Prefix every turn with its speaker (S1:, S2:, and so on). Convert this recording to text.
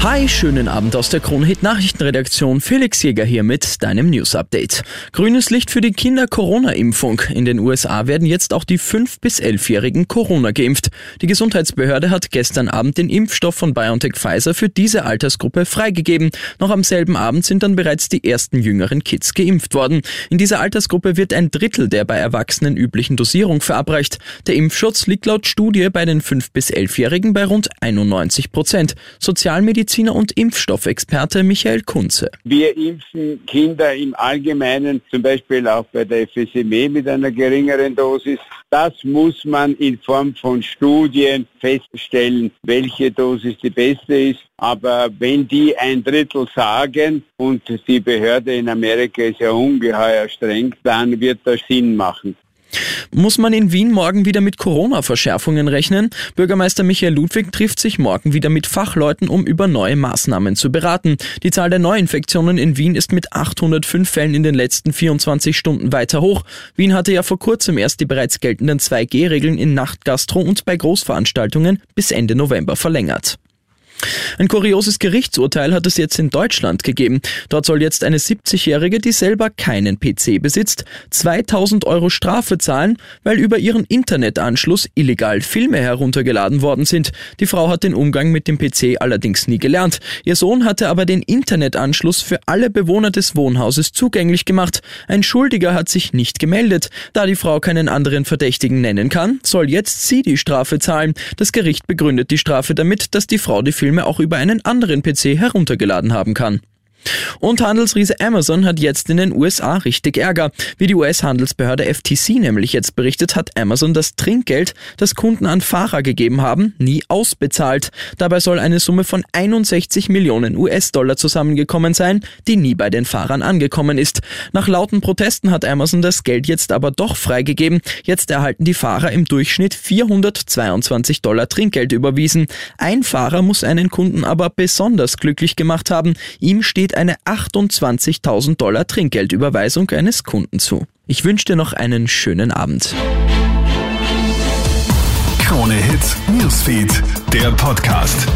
S1: Hi, schönen Abend aus der Kronhit Nachrichtenredaktion. Felix Jäger hier mit deinem News Update. Grünes Licht für die Kinder-Corona-Impfung. In den USA werden jetzt auch die 5- bis 11-Jährigen Corona geimpft. Die Gesundheitsbehörde hat gestern Abend den Impfstoff von BioNTech Pfizer für diese Altersgruppe freigegeben. Noch am selben Abend sind dann bereits die ersten jüngeren Kids geimpft worden. In dieser Altersgruppe wird ein Drittel der bei Erwachsenen üblichen Dosierung verabreicht. Der Impfschutz liegt laut Studie bei den 5- bis 11-Jährigen bei rund 91 Prozent. Sozialmedizin Mediziner und Impfstoffexperte Michael Kunze.
S2: Wir impfen Kinder im Allgemeinen, zum Beispiel auch bei der FSME mit einer geringeren Dosis. Das muss man in Form von Studien feststellen, welche Dosis die beste ist. Aber wenn die ein Drittel sagen und die Behörde in Amerika ist ja ungeheuer streng, dann wird das Sinn machen.
S1: Muss man in Wien morgen wieder mit Corona-Verschärfungen rechnen? Bürgermeister Michael Ludwig trifft sich morgen wieder mit Fachleuten, um über neue Maßnahmen zu beraten. Die Zahl der Neuinfektionen in Wien ist mit 805 Fällen in den letzten 24 Stunden weiter hoch. Wien hatte ja vor kurzem erst die bereits geltenden 2G-Regeln in Nachtgastro und bei Großveranstaltungen bis Ende November verlängert. Ein kurioses Gerichtsurteil hat es jetzt in Deutschland gegeben. Dort soll jetzt eine 70-Jährige, die selber keinen PC besitzt, 2000 Euro Strafe zahlen, weil über ihren Internetanschluss illegal Filme heruntergeladen worden sind. Die Frau hat den Umgang mit dem PC allerdings nie gelernt. Ihr Sohn hatte aber den Internetanschluss für alle Bewohner des Wohnhauses zugänglich gemacht. Ein Schuldiger hat sich nicht gemeldet. Da die Frau keinen anderen Verdächtigen nennen kann, soll jetzt sie die Strafe zahlen. Das Gericht begründet die Strafe damit, dass die Frau die Filme Filme auch über einen anderen PC heruntergeladen haben kann. Und Handelsriese Amazon hat jetzt in den USA richtig Ärger. Wie die US-Handelsbehörde FTC nämlich jetzt berichtet, hat Amazon das Trinkgeld, das Kunden an Fahrer gegeben haben, nie ausbezahlt. Dabei soll eine Summe von 61 Millionen US-Dollar zusammengekommen sein, die nie bei den Fahrern angekommen ist. Nach lauten Protesten hat Amazon das Geld jetzt aber doch freigegeben. Jetzt erhalten die Fahrer im Durchschnitt 422 Dollar Trinkgeld überwiesen. Ein Fahrer muss einen Kunden aber besonders glücklich gemacht haben. Ihm steht eine 28.000 Dollar Trinkgeldüberweisung eines Kunden zu. Ich wünsche dir noch einen schönen Abend.
S3: Krone Hits, Newsfeed, der Podcast.